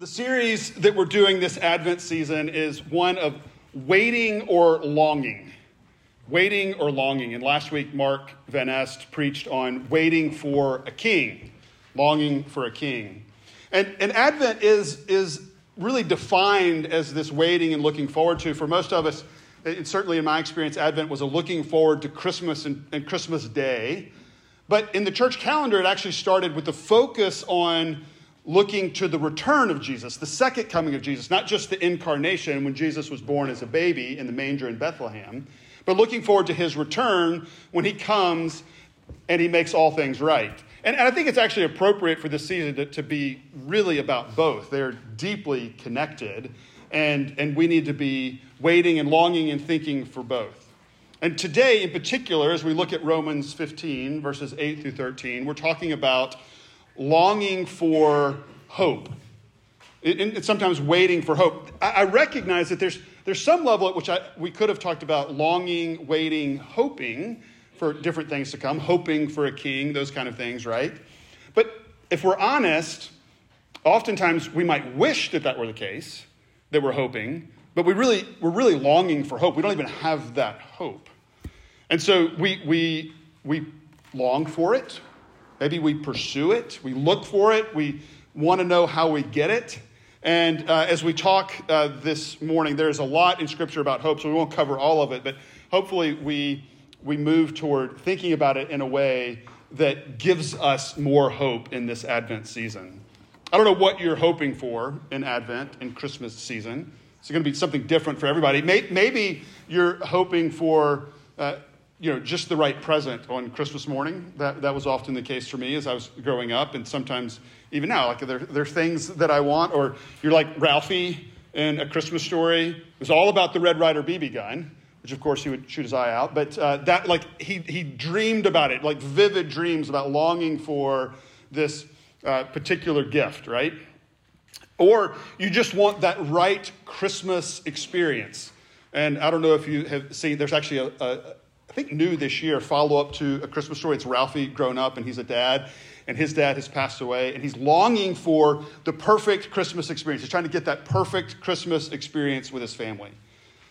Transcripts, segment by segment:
The series that we're doing this Advent season is one of waiting or longing. Waiting or longing. And last week, Mark Van Est preached on waiting for a king, longing for a king. And, and Advent is, is really defined as this waiting and looking forward to. For most of us, and certainly in my experience, Advent was a looking forward to Christmas and, and Christmas Day. But in the church calendar, it actually started with the focus on looking to the return of Jesus, the second coming of Jesus, not just the incarnation when Jesus was born as a baby in the manger in Bethlehem, but looking forward to his return when he comes and he makes all things right. And, and I think it's actually appropriate for this season to, to be really about both. They're deeply connected, and, and we need to be waiting and longing and thinking for both. And today, in particular, as we look at Romans 15, verses 8 through 13, we're talking about longing for hope. And sometimes waiting for hope. I recognize that there's, there's some level at which I, we could have talked about longing, waiting, hoping for different things to come, hoping for a king, those kind of things, right? But if we're honest, oftentimes we might wish that that were the case, that we're hoping, but we really, we're really longing for hope. We don't even have that hope. And so we, we, we long for it, Maybe we pursue it, we look for it, we want to know how we get it. And uh, as we talk uh, this morning, there's a lot in Scripture about hope, so we won't cover all of it, but hopefully we, we move toward thinking about it in a way that gives us more hope in this Advent season. I don't know what you're hoping for in Advent and Christmas season. It's going to be something different for everybody. Maybe you're hoping for uh, you know, just the right present on Christmas morning. That, that was often the case for me as I was growing up, and sometimes even now. Like there, there are things that I want, or you're like Ralphie in A Christmas Story. It was all about the Red Ryder BB gun, which of course he would shoot his eye out. But uh, that, like, he, he dreamed about it, like vivid dreams about longing for this uh, particular gift, right? Or you just want that right Christmas experience. And I don't know if you have seen, there's actually a, a think new this year, follow up to a Christmas story. It's Ralphie grown up and he's a dad, and his dad has passed away, and he's longing for the perfect Christmas experience. He's trying to get that perfect Christmas experience with his family.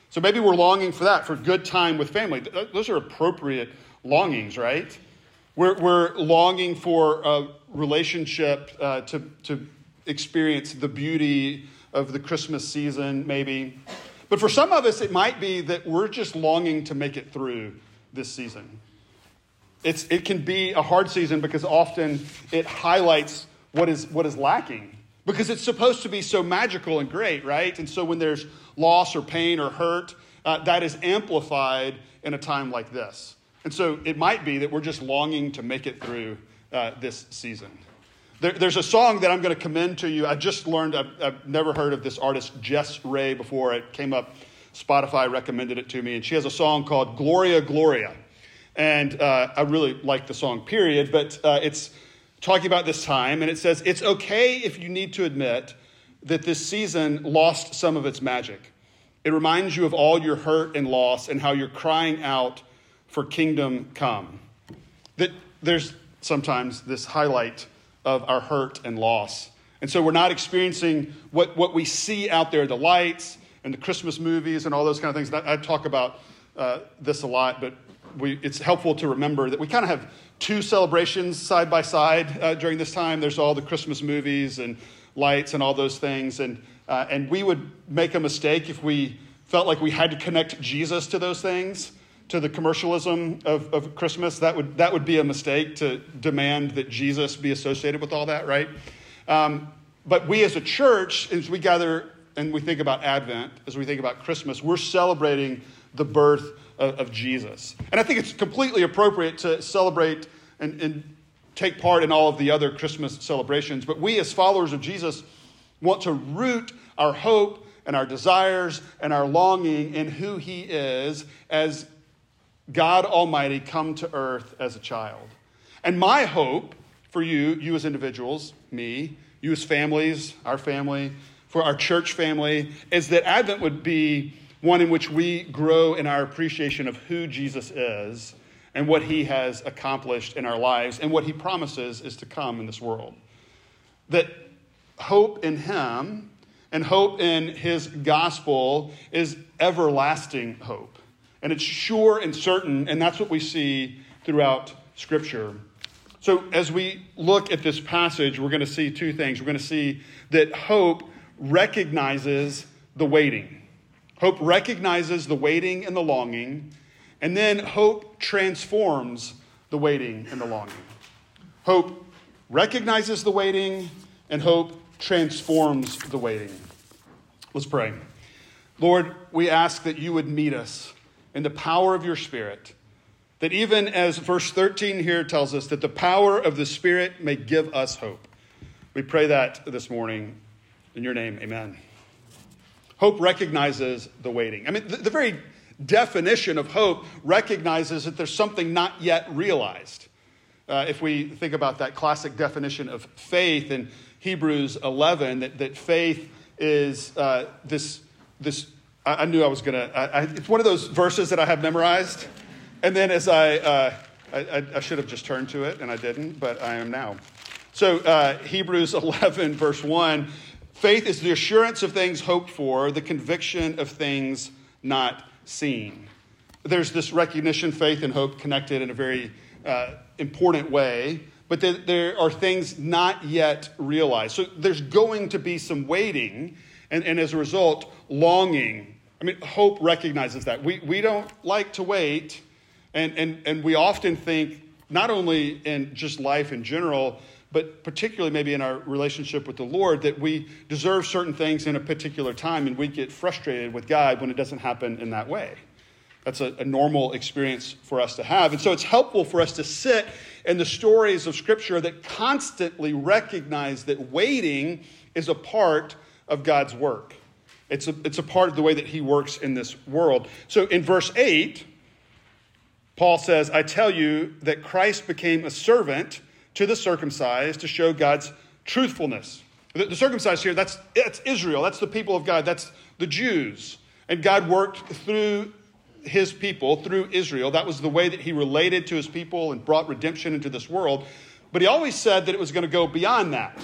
So maybe we're longing for that, for good time with family. Those are appropriate longings, right? We're, we're longing for a relationship uh, to, to experience the beauty of the Christmas season, maybe. But for some of us, it might be that we're just longing to make it through this season. It's, it can be a hard season because often it highlights what is, what is lacking because it's supposed to be so magical and great, right? And so when there's loss or pain or hurt, uh, that is amplified in a time like this. And so it might be that we're just longing to make it through uh, this season. There, there's a song that I'm going to commend to you. I just learned, I've, I've never heard of this artist, Jess Ray, before. It came up Spotify recommended it to me, and she has a song called Gloria Gloria. And uh, I really like the song, period, but uh, it's talking about this time, and it says, It's okay if you need to admit that this season lost some of its magic. It reminds you of all your hurt and loss and how you're crying out for kingdom come. That there's sometimes this highlight of our hurt and loss. And so we're not experiencing what, what we see out there, the lights and the Christmas movies and all those kind of things. I talk about uh, this a lot, but we, it's helpful to remember that we kind of have two celebrations side by side uh, during this time. There's all the Christmas movies and lights and all those things. And, uh, and we would make a mistake if we felt like we had to connect Jesus to those things, to the commercialism of, of Christmas. That would, that would be a mistake to demand that Jesus be associated with all that, right? Um, but we as a church, as we gather and we think about Advent, as we think about Christmas, we're celebrating the birth of, of Jesus. And I think it's completely appropriate to celebrate and, and take part in all of the other Christmas celebrations. But we, as followers of Jesus, want to root our hope and our desires and our longing in who He is as God Almighty come to earth as a child. And my hope for you, you as individuals, me, you as families, our family, for our church family is that Advent would be one in which we grow in our appreciation of who Jesus is and what he has accomplished in our lives and what he promises is to come in this world. That hope in Him and hope in His gospel is everlasting hope. And it's sure and certain, and that's what we see throughout Scripture. So, as we look at this passage, we're going to see two things. We're going to see that hope recognizes the waiting. Hope recognizes the waiting and the longing, and then hope transforms the waiting and the longing. Hope recognizes the waiting, and hope transforms the waiting. Let's pray. Lord, we ask that you would meet us in the power of your Spirit. That even as verse 13 here tells us, that the power of the Spirit may give us hope. We pray that this morning in your name, amen. Hope recognizes the waiting. I mean, the, the very definition of hope recognizes that there's something not yet realized. Uh, if we think about that classic definition of faith in Hebrews 11, that, that faith is uh, this, this I, I, knew I was going to, it's one of those verses that I have memorized. And then as I, uh, I, I, should have just turned to it, and I didn't, but I am now. So uh, Hebrews 11, verse 1 faith is the assurance of things hoped for, the conviction of things not seen. There's this recognition, faith, and hope connected in a very uh, important way, but there, there are things not yet realized. So there's going to be some waiting, and, and as a result, longing. I mean, hope recognizes that. We, we don't like to wait and, and, and we often think, not only in just life in general, but particularly maybe in our relationship with the Lord, that we deserve certain things in a particular time and we get frustrated with God when it doesn't happen in that way. That's a, a, normal experience for us to have. And so it's helpful for us to sit in the stories of Scripture that constantly recognize that waiting is a part of God's work. It's a, it's a part of the way that He works in this world. So in verse 8, Paul says, I tell you that Christ became a servant to the circumcised to show God's truthfulness. The, the circumcised here, that's, that's Israel, that's the people of God, that's the Jews. And God worked through his people, through Israel. That was the way that he related to his people and brought redemption into this world. But he always said that it was going to go beyond that.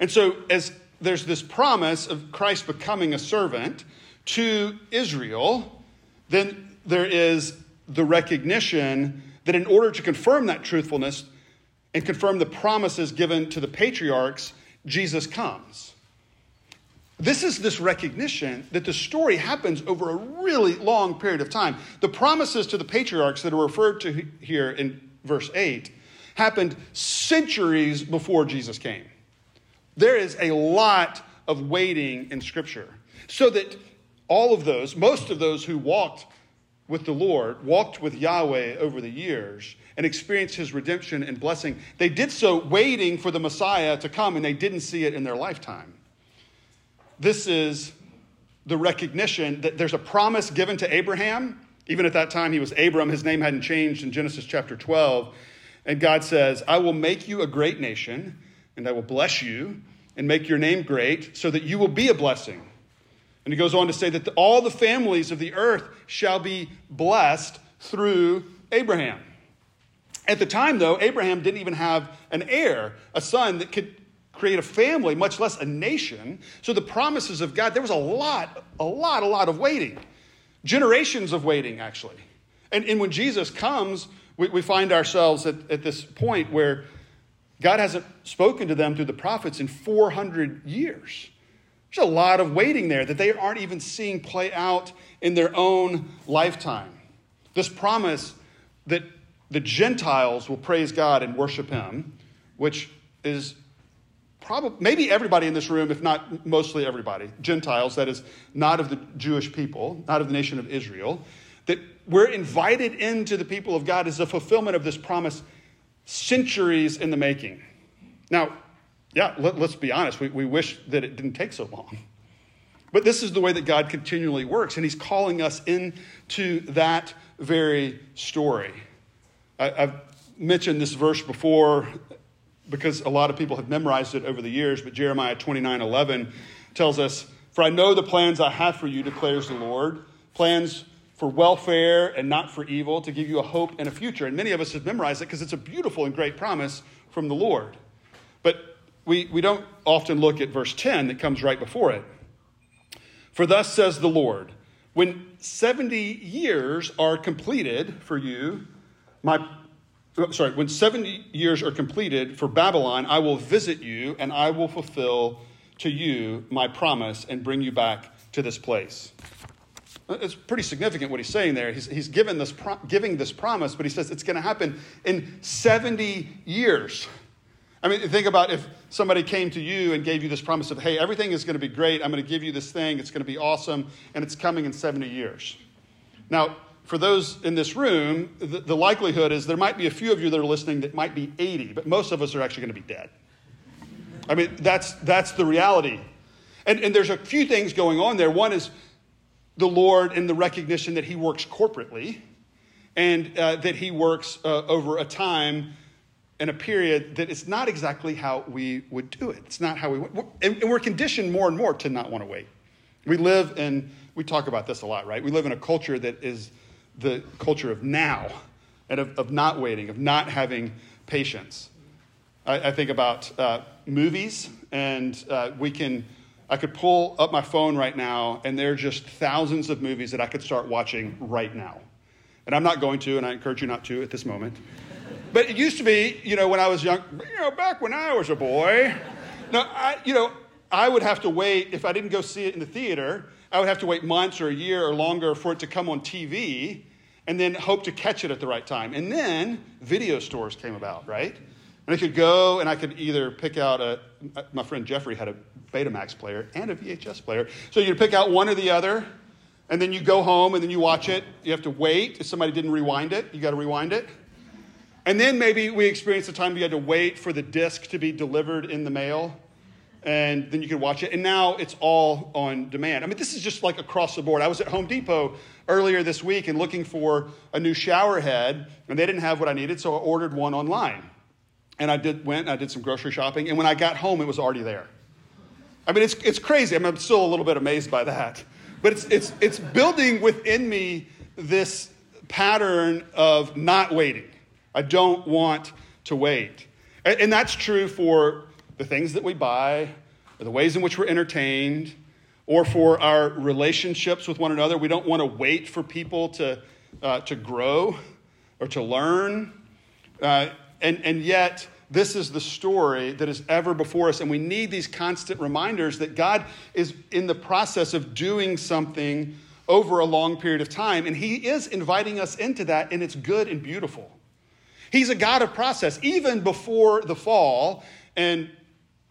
And so, as there's this promise of Christ becoming a servant to Israel, then there is the recognition that in order to confirm that truthfulness and confirm the promises given to the patriarchs, Jesus comes. This is this recognition that the story happens over a really long period of time. The promises to the patriarchs that are referred to here in verse 8 happened centuries before Jesus came. There is a lot of waiting in Scripture. So that all of those, most of those who walked with the Lord, walked with Yahweh over the years, and experienced his redemption and blessing, they did so waiting for the Messiah to come, and they didn't see it in their lifetime. This is the recognition that there's a promise given to Abraham. Even at that time, he was Abram. His name hadn't changed in Genesis chapter 12. And God says, I will make you a great nation, and I will bless you and make your name great, so that you will be a blessing. And he goes on to say that all the families of the earth shall be blessed through Abraham. At the time, though, Abraham didn't even have an heir, a son that could create a family, much less a nation. So the promises of God, there was a lot, a lot, a lot of waiting. Generations of waiting, actually. And, and when Jesus comes, we, we find ourselves at, at this point where God hasn't spoken to them through the prophets in 400 years. There's a lot of waiting there that they aren't even seeing play out in their own lifetime. This promise that the Gentiles will praise God and worship Him, which is probably maybe everybody in this room, if not mostly everybody, Gentiles, that is not of the Jewish people, not of the nation of Israel, that we're invited into the people of God as a fulfillment of this promise centuries in the making. Now, yeah, let, us be honest, we, we wish that it didn't take so long. But this is the way that God continually works, and He's calling us into that very story. I, I've mentioned this verse before because a lot of people have memorized it over the years, but Jeremiah 29 11 tells us, For I know the plans I have for you, declares the Lord, plans for welfare and not for evil, to give you a hope and a future. And many of us have memorized it because it's a beautiful and great promise from the Lord. But we, we don't often look at verse 10 that comes right before it. For thus says the Lord, when 70 years are completed for you, my uh, sorry, when 70 years are completed for Babylon, I will visit you and I will fulfill to you my promise and bring you back to this place. Uh, it's pretty significant what he's saying there. He's, he's given this pro- giving this promise, but he says it's going to happen in 70 years. I mean, think about if somebody came to you and gave you this promise of, hey, everything is going to be great. I'm going to give you this thing. It's going to be awesome. And it's coming in 70 years. Now, for those in this room, the, the likelihood is there might be a few of you that are listening that might be 80, but most of us are actually going to be dead. I mean, that's, that's the reality. And, and there's a few things going on there. One is the Lord and the recognition that He works corporately and uh, that He works uh, over a time and a period that is not exactly how we would do it. It's not how we, and, and we're conditioned more and more to not want to wait. We live in, we talk about this a lot, right? We live in a culture that is the culture of now and of, of not waiting, of not having patience. I, I think about uh, movies, and uh, we can I could pull up my phone right now, and there are just thousands of movies that I could start watching right now. And I'm not going to, and I encourage you not to at this moment. But it used to be, you know, when I was young, you know, back when I was a boy, no, I, you know, I would have to wait, if I didn't go see it in the theater, I would have to wait months or a year or longer for it to come on TV and then hope to catch it at the right time. And then video stores came about, right? And I could go and I could either pick out a, my friend Jeffrey had a Betamax player and a VHS player. So you'd pick out one or the other, and then you go home and then you watch it. You have to wait. If somebody didn't rewind it, you got to rewind it. And then maybe we experienced a time you had to wait for the disc to be delivered in the mail, and then you could watch it. And now it's all on demand. I mean, this is just like across the board. I was at Home Depot earlier this week and looking for a new shower head, and they didn't have what I needed, so I ordered one online. And I did, went and I did some grocery shopping. And when I got home, it was already there. I mean, it's, it's crazy. I mean, I'm still a little bit amazed by that. But it's, it's, it's building within me this pattern of not waiting. I don't want to wait. And that's true for the things that we buy, or the ways in which we're entertained, or for our relationships with one another. We don't want to wait for people to, uh, to grow or to learn. Uh, and, and yet, this is the story that is ever before us. And we need these constant reminders that God is in the process of doing something over a long period of time. And He is inviting us into that, and it's good and beautiful. He's a God of process. Even before the fall, and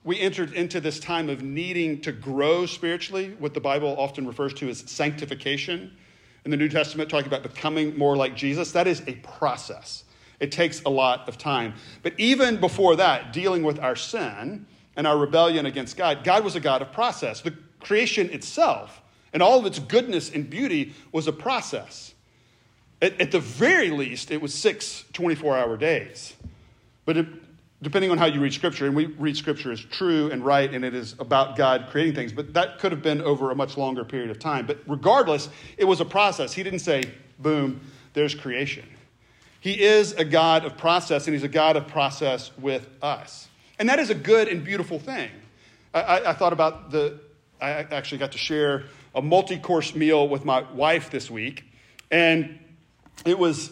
we entered into this time of needing to grow spiritually, what the Bible often refers to as sanctification. In the New Testament, talking about becoming more like Jesus, that is a process. It takes a lot of time. But even before that, dealing with our sin and our rebellion against God, God was a God of process. The creation itself and all of its goodness and beauty was a process. At, at the very least, it was six 24 hour days. But it, depending on how you read Scripture, and we read Scripture as true and right, and it is about God creating things, but that could have been over a much longer period of time. But regardless, it was a process. He didn't say, boom, there's creation. He is a God of process, and He's a God of process with us. And that is a good and beautiful thing. I, I, I thought about the, I actually got to share a multi course meal with my wife this week, and it was,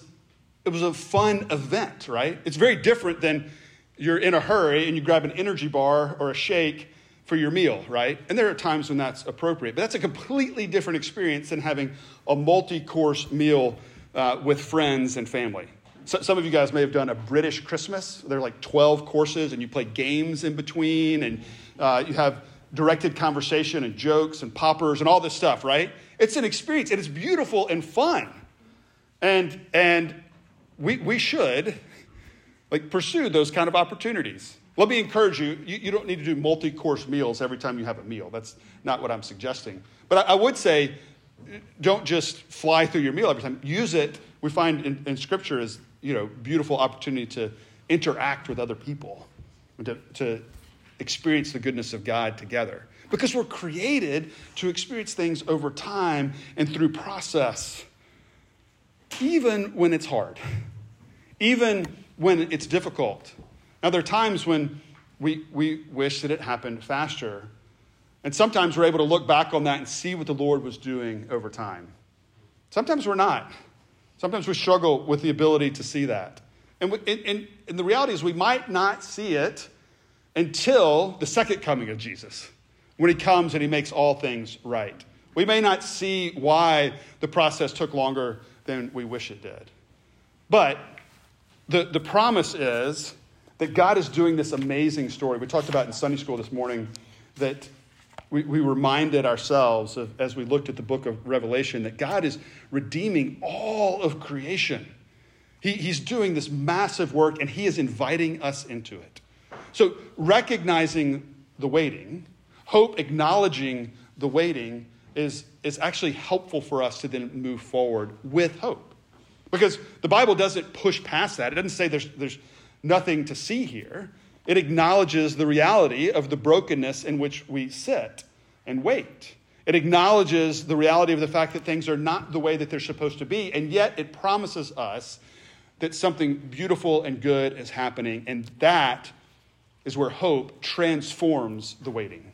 it was a fun event, right? It's very different than you're in a hurry and you grab an energy bar or a shake for your meal, right? And there are times when that's appropriate, but that's a completely different experience than having a multi course meal uh, with friends and family. So, some of you guys may have done a British Christmas. There are like 12 courses, and you play games in between, and uh, you have directed conversation and jokes and poppers and all this stuff, right? It's an experience, and it's beautiful and fun. And, and we, we should like pursue those kind of opportunities. Let me encourage you, you, you don't need to do multi-course meals every time you have a meal. That's not what I'm suggesting. But I, I would say don't just fly through your meal every time. Use it, we find in, in Scripture, as you know, beautiful opportunity to interact with other people, to, to experience the goodness of God together. Because we're created to experience things over time and through process, even when it's hard, even when it's difficult. Now, there are times when we, we wish that it happened faster. And sometimes we're able to look back on that and see what the Lord was doing over time. Sometimes we're not. Sometimes we struggle with the ability to see that. And, and, and the reality is, we might not see it until the second coming of Jesus, when he comes and he makes all things right. We may not see why the process took longer than we wish it did. But the, the promise is that God is doing this amazing story. We talked about in Sunday school this morning that we, we reminded ourselves of, as we looked at the book of Revelation that God is redeeming all of creation. He, he's doing this massive work and he is inviting us into it. So, recognizing the waiting, hope acknowledging the waiting is, is actually helpful for us to then move forward with hope. Because the Bible doesn't push past that. It doesn't say there's, there's nothing to see here. It acknowledges the reality of the brokenness in which we sit and wait. It acknowledges the reality of the fact that things are not the way that they're supposed to be, and yet it promises us that something beautiful and good is happening, and that is where hope transforms the waiting.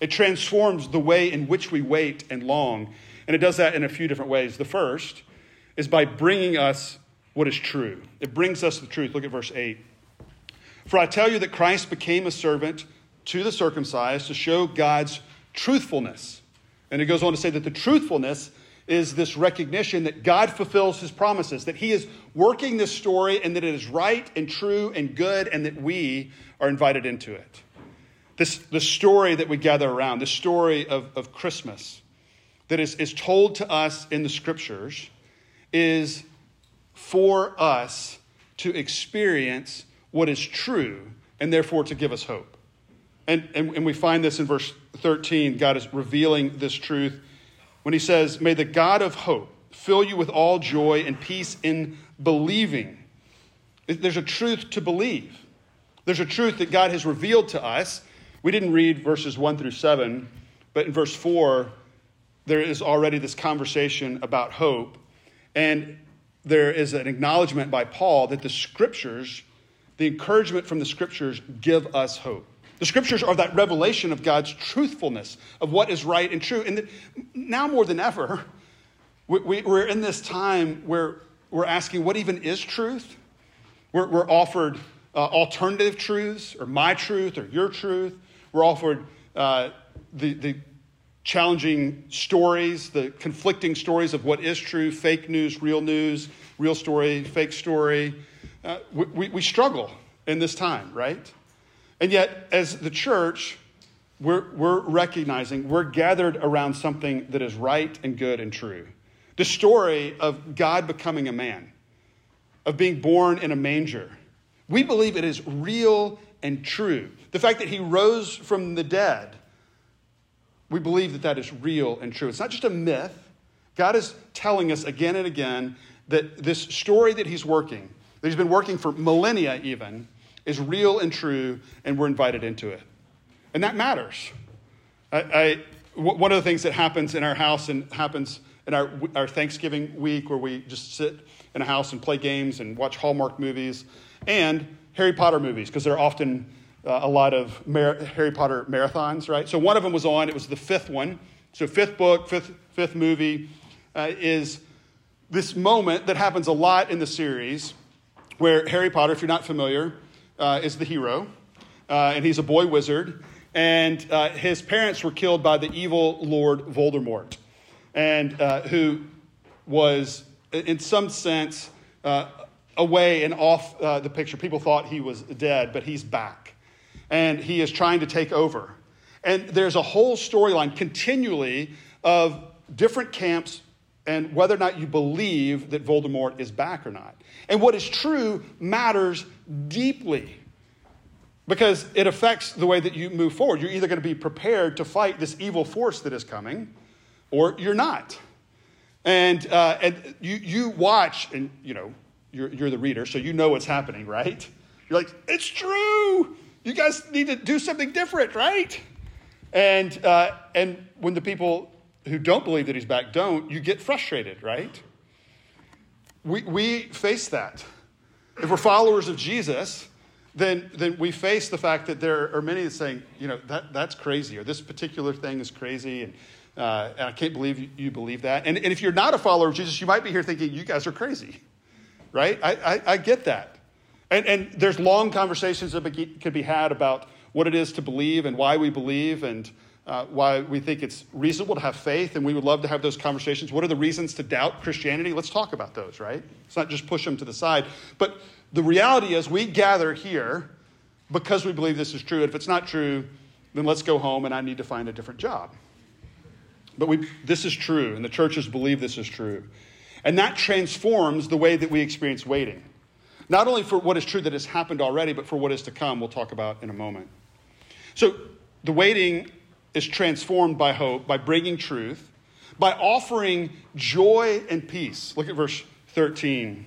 It transforms the way in which we wait and long. And it does that in a few different ways. The first is by bringing us what is true. It brings us the truth. Look at verse 8. For I tell you that Christ became a servant to the circumcised to show God's truthfulness. And it goes on to say that the truthfulness is this recognition that God fulfills his promises, that he is working this story and that it is right and true and good and that we are invited into it. This, the story that we gather around, the story of, of Christmas that is, is told to us in the scriptures, is for us to experience what is true and therefore to give us hope. And, and, and we find this in verse 13. God is revealing this truth when he says, May the God of hope fill you with all joy and peace in believing. There's a truth to believe. There's a truth that God has revealed to us. We didn't read verses 1 through 7, but in verse 4, there is already this conversation about hope. And there is an acknowledgement by Paul that the scriptures, the encouragement from the scriptures, give us hope. The scriptures are that revelation of God's truthfulness, of what is right and true. And now more than ever, we, are in this time where we're asking what even is truth. We're, we're offered uh, alternative truths, or my truth, or your truth. We're offered uh, the, the challenging stories, the conflicting stories of what is true fake news, real news, real story, fake story. Uh, we, we struggle in this time, right? And yet, as the church, we're, we're recognizing we're gathered around something that is right and good and true. The story of God becoming a man, of being born in a manger. We believe it is real and true. The fact that he rose from the dead, we believe that that is real and true. It's not just a myth. God is telling us again and again that this story that he's working, that he's been working for millennia even, is real and true, and we're invited into it. And that matters. I, one of the things that happens in our house and happens in our, our Thanksgiving week where we just sit in a house and play games and watch Hallmark movies and Harry Potter movies, because they're often uh, a lot of Mar- Harry Potter marathons, right? So one of them was on, it was the fifth one. So, fifth book, fifth, fifth movie uh, is this moment that happens a lot in the series where Harry Potter, if you're not familiar, uh, is the hero, uh, and he's a boy wizard. And uh, his parents were killed by the evil Lord Voldemort, and uh, who was, in some sense, away and off uh, the picture. People thought he was dead, but he's back. And he is trying to take over. And there's a whole storyline continually of different camps and whether or not you believe that Voldemort is back or not. And what is true matters deeply because it affects the way that you move forward. You're either going to be prepared to fight this evil force that is coming, or you're not. And, uh, and you, you watch, and you know, you're, you're the reader, so you know what's happening, right? You're like, it's true. You guys need to do something different, right? And, uh, and when the people who don't believe that he's back don't, you get frustrated, right? We, we face that. If we're followers of Jesus, then, then we face the fact that there are many saying, you know, that, that's crazy, or this particular thing is crazy, and, uh, and I can't believe you, you believe that. And, and if you're not a follower of Jesus, you might be here thinking, you guys are crazy, right? I, I, I get that. And, and there's long conversations that could be had about what it is to believe and why we believe and uh, why we think it's reasonable to have faith, and we would love to have those conversations. What are the reasons to doubt Christianity? Let's talk about those, right? It's not just push them to the side. But the reality is, we gather here because we believe this is true. And if it's not true, then let's go home and I need to find a different job. But we, this is true, and the churches believe this is true. And that transforms the way that we experience waiting. Not only for what is true that has happened already, but for what is to come, we'll talk about in a moment. So the waiting is transformed by hope, by bringing truth, by offering joy and peace. Look at verse 13.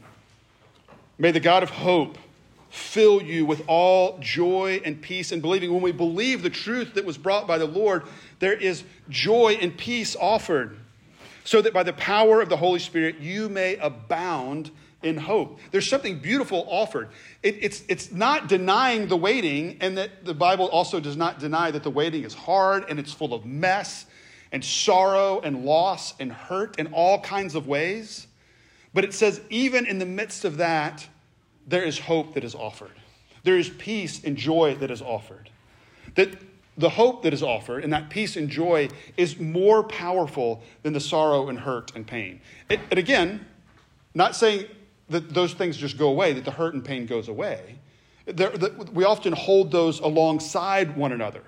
May the God of hope fill you with all joy and peace and believing. When we believe the truth that was brought by the Lord, there is joy and peace offered, so that by the power of the Holy Spirit you may abound in hope. There's something beautiful offered. It, it's, it's not denying the waiting, and that the Bible also does not deny that the waiting is hard and it's full of mess and sorrow and loss and hurt in all kinds of ways. But it says, even in the midst of that, there is hope that is offered. There is peace and joy that is offered. That the hope that is offered and that peace and joy is more powerful than the sorrow and hurt and pain. It, and again, not saying that those things just go away, that the hurt and pain goes away. we often hold those alongside one another.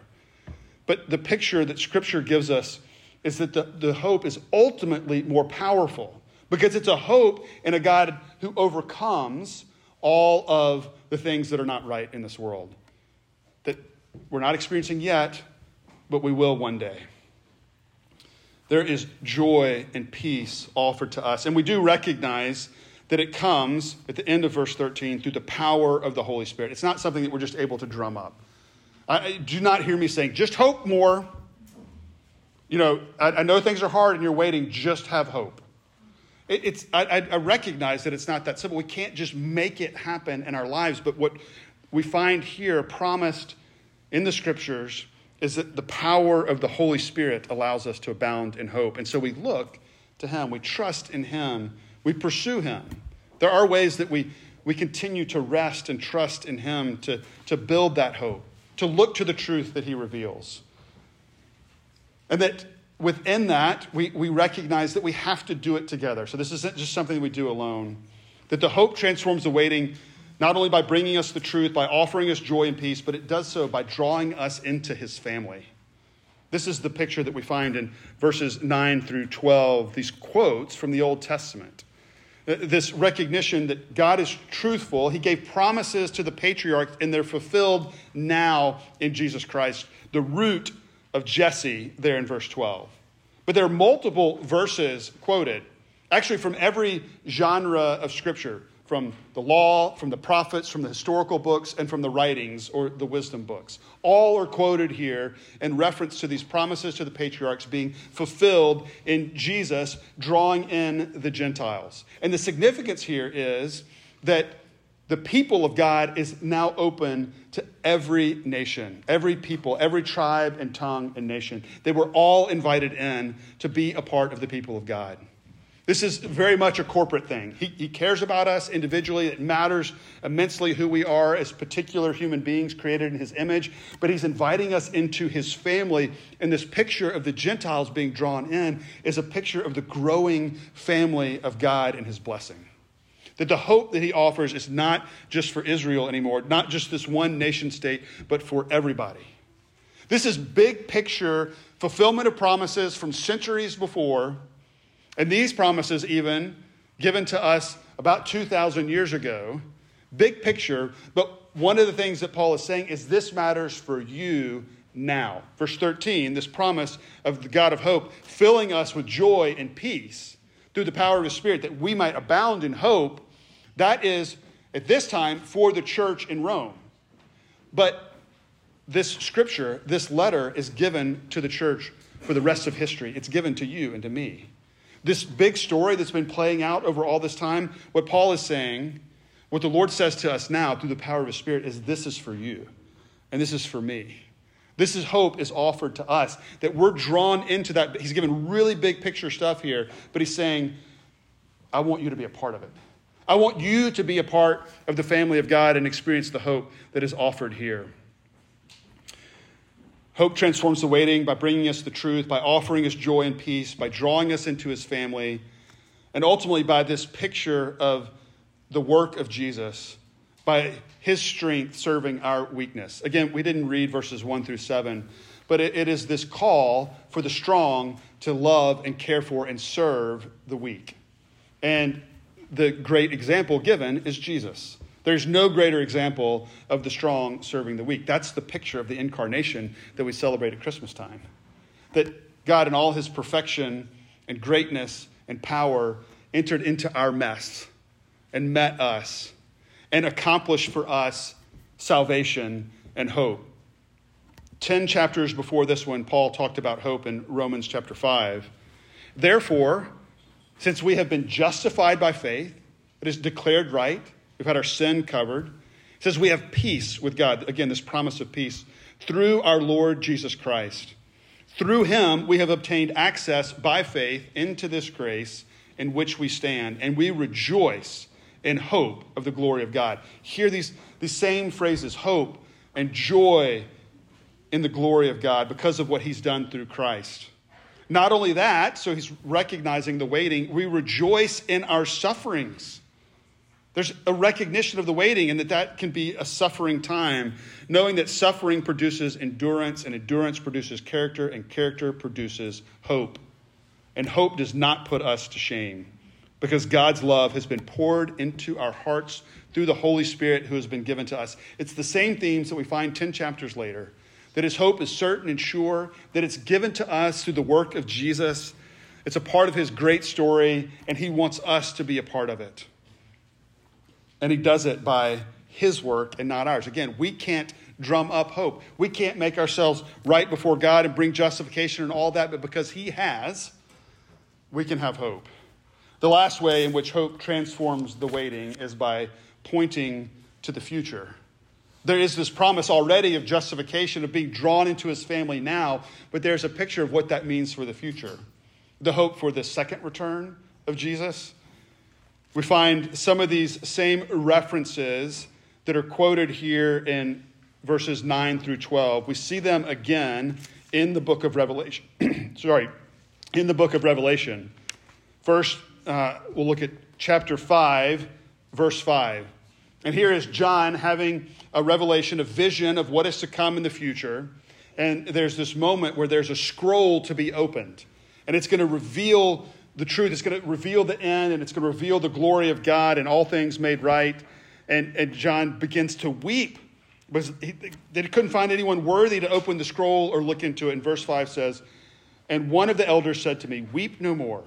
But the picture that Scripture gives us is that the, the hope is ultimately more powerful because it's a hope in a God who overcomes all of the things that are not right in this world. That we're not experiencing yet, but we will one day. There is joy and peace offered to us. And we do recognize that it comes at the end of verse 13 through the power of the Holy Spirit. It's not something that we're just able to drum up. I, do not hear me saying, just hope more. You know, I, I know things are hard and you're waiting, just have hope. It, it's, I, I recognize that it's not that simple. We can't just make it happen in our lives, but what we find here promised in the scriptures is that the power of the Holy Spirit allows us to abound in hope. And so we look to Him, we trust in Him we pursue Him. There are ways that we, we continue to rest and trust in Him to, to build that hope, to look to the truth that He reveals. And that within that, we, we recognize that we have to do it together. So this isn't just something we do alone. That the hope transforms the waiting not only by bringing us the truth, by offering us joy and peace, but it does so by drawing us into His family. This is the picture that we find in verses 9 through 12, these quotes from the Old Testament. Uh, this recognition that God is truthful. He gave promises to the patriarchs, and they're fulfilled now in Jesus Christ, the root of Jesse there in verse 12. But there are multiple verses quoted, actually from every genre of Scripture from the law, from the prophets, from the historical books, and from the writings or the wisdom books. All are quoted here in reference to these promises to the patriarchs being fulfilled in Jesus, drawing in the Gentiles. And the significance here is that the people of God is now open to every nation, every people, every tribe and tongue and nation. They were all invited in to be a part of the people of God. This is very much a corporate thing. He, he, cares about us individually. It matters immensely who we are as particular human beings created in his image. But he's inviting us into his family. And this picture of the Gentiles being drawn in is a picture of the growing family of God and his blessing. That the hope that he offers is not just for Israel anymore, not just this one nation state, but for everybody. This is big picture fulfillment of promises from centuries before and these promises, even given to us about 2,000 years ago, big picture, but one of the things that Paul is saying is this matters for you now. Verse 13, this promise of the God of hope filling us with joy and peace through the power of His Spirit that we might abound in hope, that is at this time for the church in Rome. But this scripture, this letter, is given to the church for the rest of history. It's given to you and to me. This big story that's been playing out over all this time, what Paul is saying, What the Lord says to us now through the power of His Spirit is this is for you, and this is for me. This is hope is offered to us that we're drawn into that. He's given really big picture stuff here, but he's saying, I want you to be a part of it. I want you to be a part of the family of God and experience the hope that is offered here. Hope transforms the waiting by bringing us the truth, by offering us joy and peace, by drawing us into his family, and ultimately by this picture of the work of Jesus by his strength serving our weakness. Again, we didn't read verses 1 through 7, but it, it is this call for the strong to love and care for and serve the weak. And the great example given is Jesus. There's no greater example of the strong serving the weak. That's the picture of the incarnation that we celebrate at Christmas time. That God, in all his perfection and greatness and power, entered into our mess and met us and accomplished for us salvation and hope. Ten chapters before this one, Paul talked about hope in Romans chapter 5. Therefore, since we have been justified by faith, it is declared right, we've had our sin covered, it says we have peace with God. Again, this promise of peace through our Lord Jesus Christ. Through him, we have obtained access by faith into this grace in which we stand, and we rejoice in hope of the glory of God. Hear these, these same phrases hope and joy in the glory of God because of what he's done through Christ. Not only that, so he's recognizing the waiting, we rejoice in our sufferings. There's a recognition of the waiting and that that can be a suffering time, knowing that suffering produces endurance and endurance produces character and character produces hope. And hope does not put us to shame because God's love has been poured into our hearts through the Holy Spirit who has been given to us. It's the same themes that we find 10 chapters later that his hope is certain and sure, that it's given to us through the work of Jesus. It's a part of his great story, and he wants us to be a part of it. And he does it by his work and not ours. Again, we can't drum up hope. We can't make ourselves right before God and bring justification and all that, but because he has, we can have hope. The last way in which hope transforms the waiting is by pointing to the future. There is this promise already of justification, of being drawn into his family now, but there's a picture of what that means for the future. The hope for the second return of Jesus. We find some of these same references that are quoted here in verses 9 through 12. We see them again in the book of Revelation. Sorry, in the book of Revelation. First, uh, we'll look at chapter 5, verse 5. And here is John having a revelation, a vision of what is to come in the future. And there's this moment where there's a scroll to be opened. And it's going to reveal the truth. It's going to reveal the end and it's going to reveal the glory of God and all things made right. And, and John begins to weep because he, they couldn't find anyone worthy to open the scroll or look into it. And verse 5 says, And one of the elders said to me, Weep no more.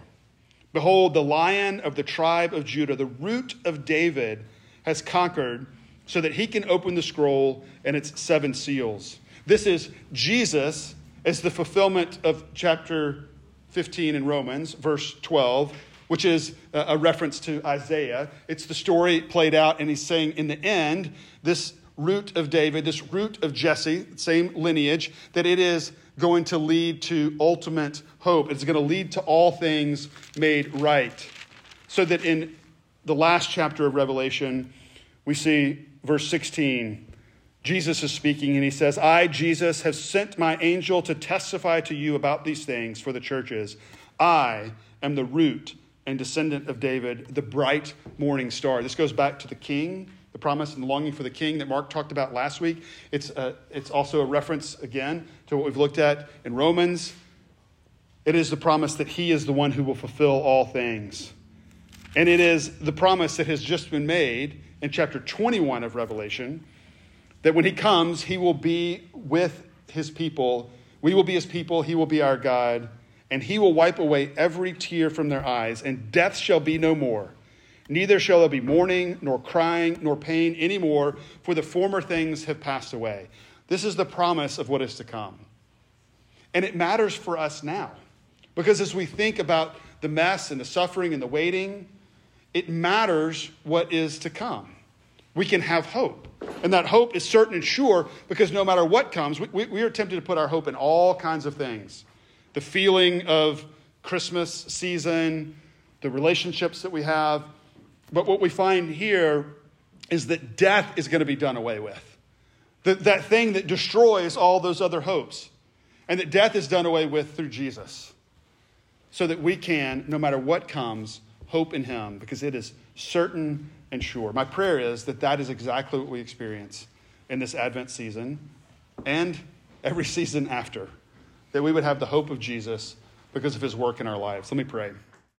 Behold, the lion of the tribe of Judah, the root of David, has conquered so that he can open the scroll and its seven seals. This is Jesus as the fulfillment of chapter 15 in Romans, verse 12, which is a reference to Isaiah. It's the story played out, and he's saying, in the end, this root of David, this root of Jesse, same lineage, that it is going to lead to ultimate hope. It's going to lead to all things made right. So that in the last chapter of Revelation, we see verse 16. Jesus is speaking and he says, I, Jesus, have sent my angel to testify to you about these things for the churches. I am the root and descendant of David, the bright morning star. This goes back to the king the promise and the longing for the king that Mark talked about last week. It's, a, it's also a reference, again, to what we've looked at in Romans. It is the promise that he is the one who will fulfill all things. And it is the promise that has just been made in chapter 21 of Revelation that when he comes, he will be with his people. We will be his people, he will be our God, and he will wipe away every tear from their eyes, and death shall be no more. Neither shall there be mourning, nor crying, nor pain anymore, for the former things have passed away. This is the promise of what is to come. And it matters for us now. Because as we think about the mess and the suffering and the waiting, it matters what is to come. We can have hope. And that hope is certain and sure because no matter what comes, we, we, we are tempted to put our hope in all kinds of things. The feeling of Christmas season, the relationships that we have. But what we find here is that death is going to be done away with. That, that thing that destroys all those other hopes. And that death is done away with through Jesus. So that we can, no matter what comes, hope in Him because it is certain and sure. My prayer is that that is exactly what we experience in this Advent season and every season after. That we would have the hope of Jesus because of His work in our lives. Let me pray.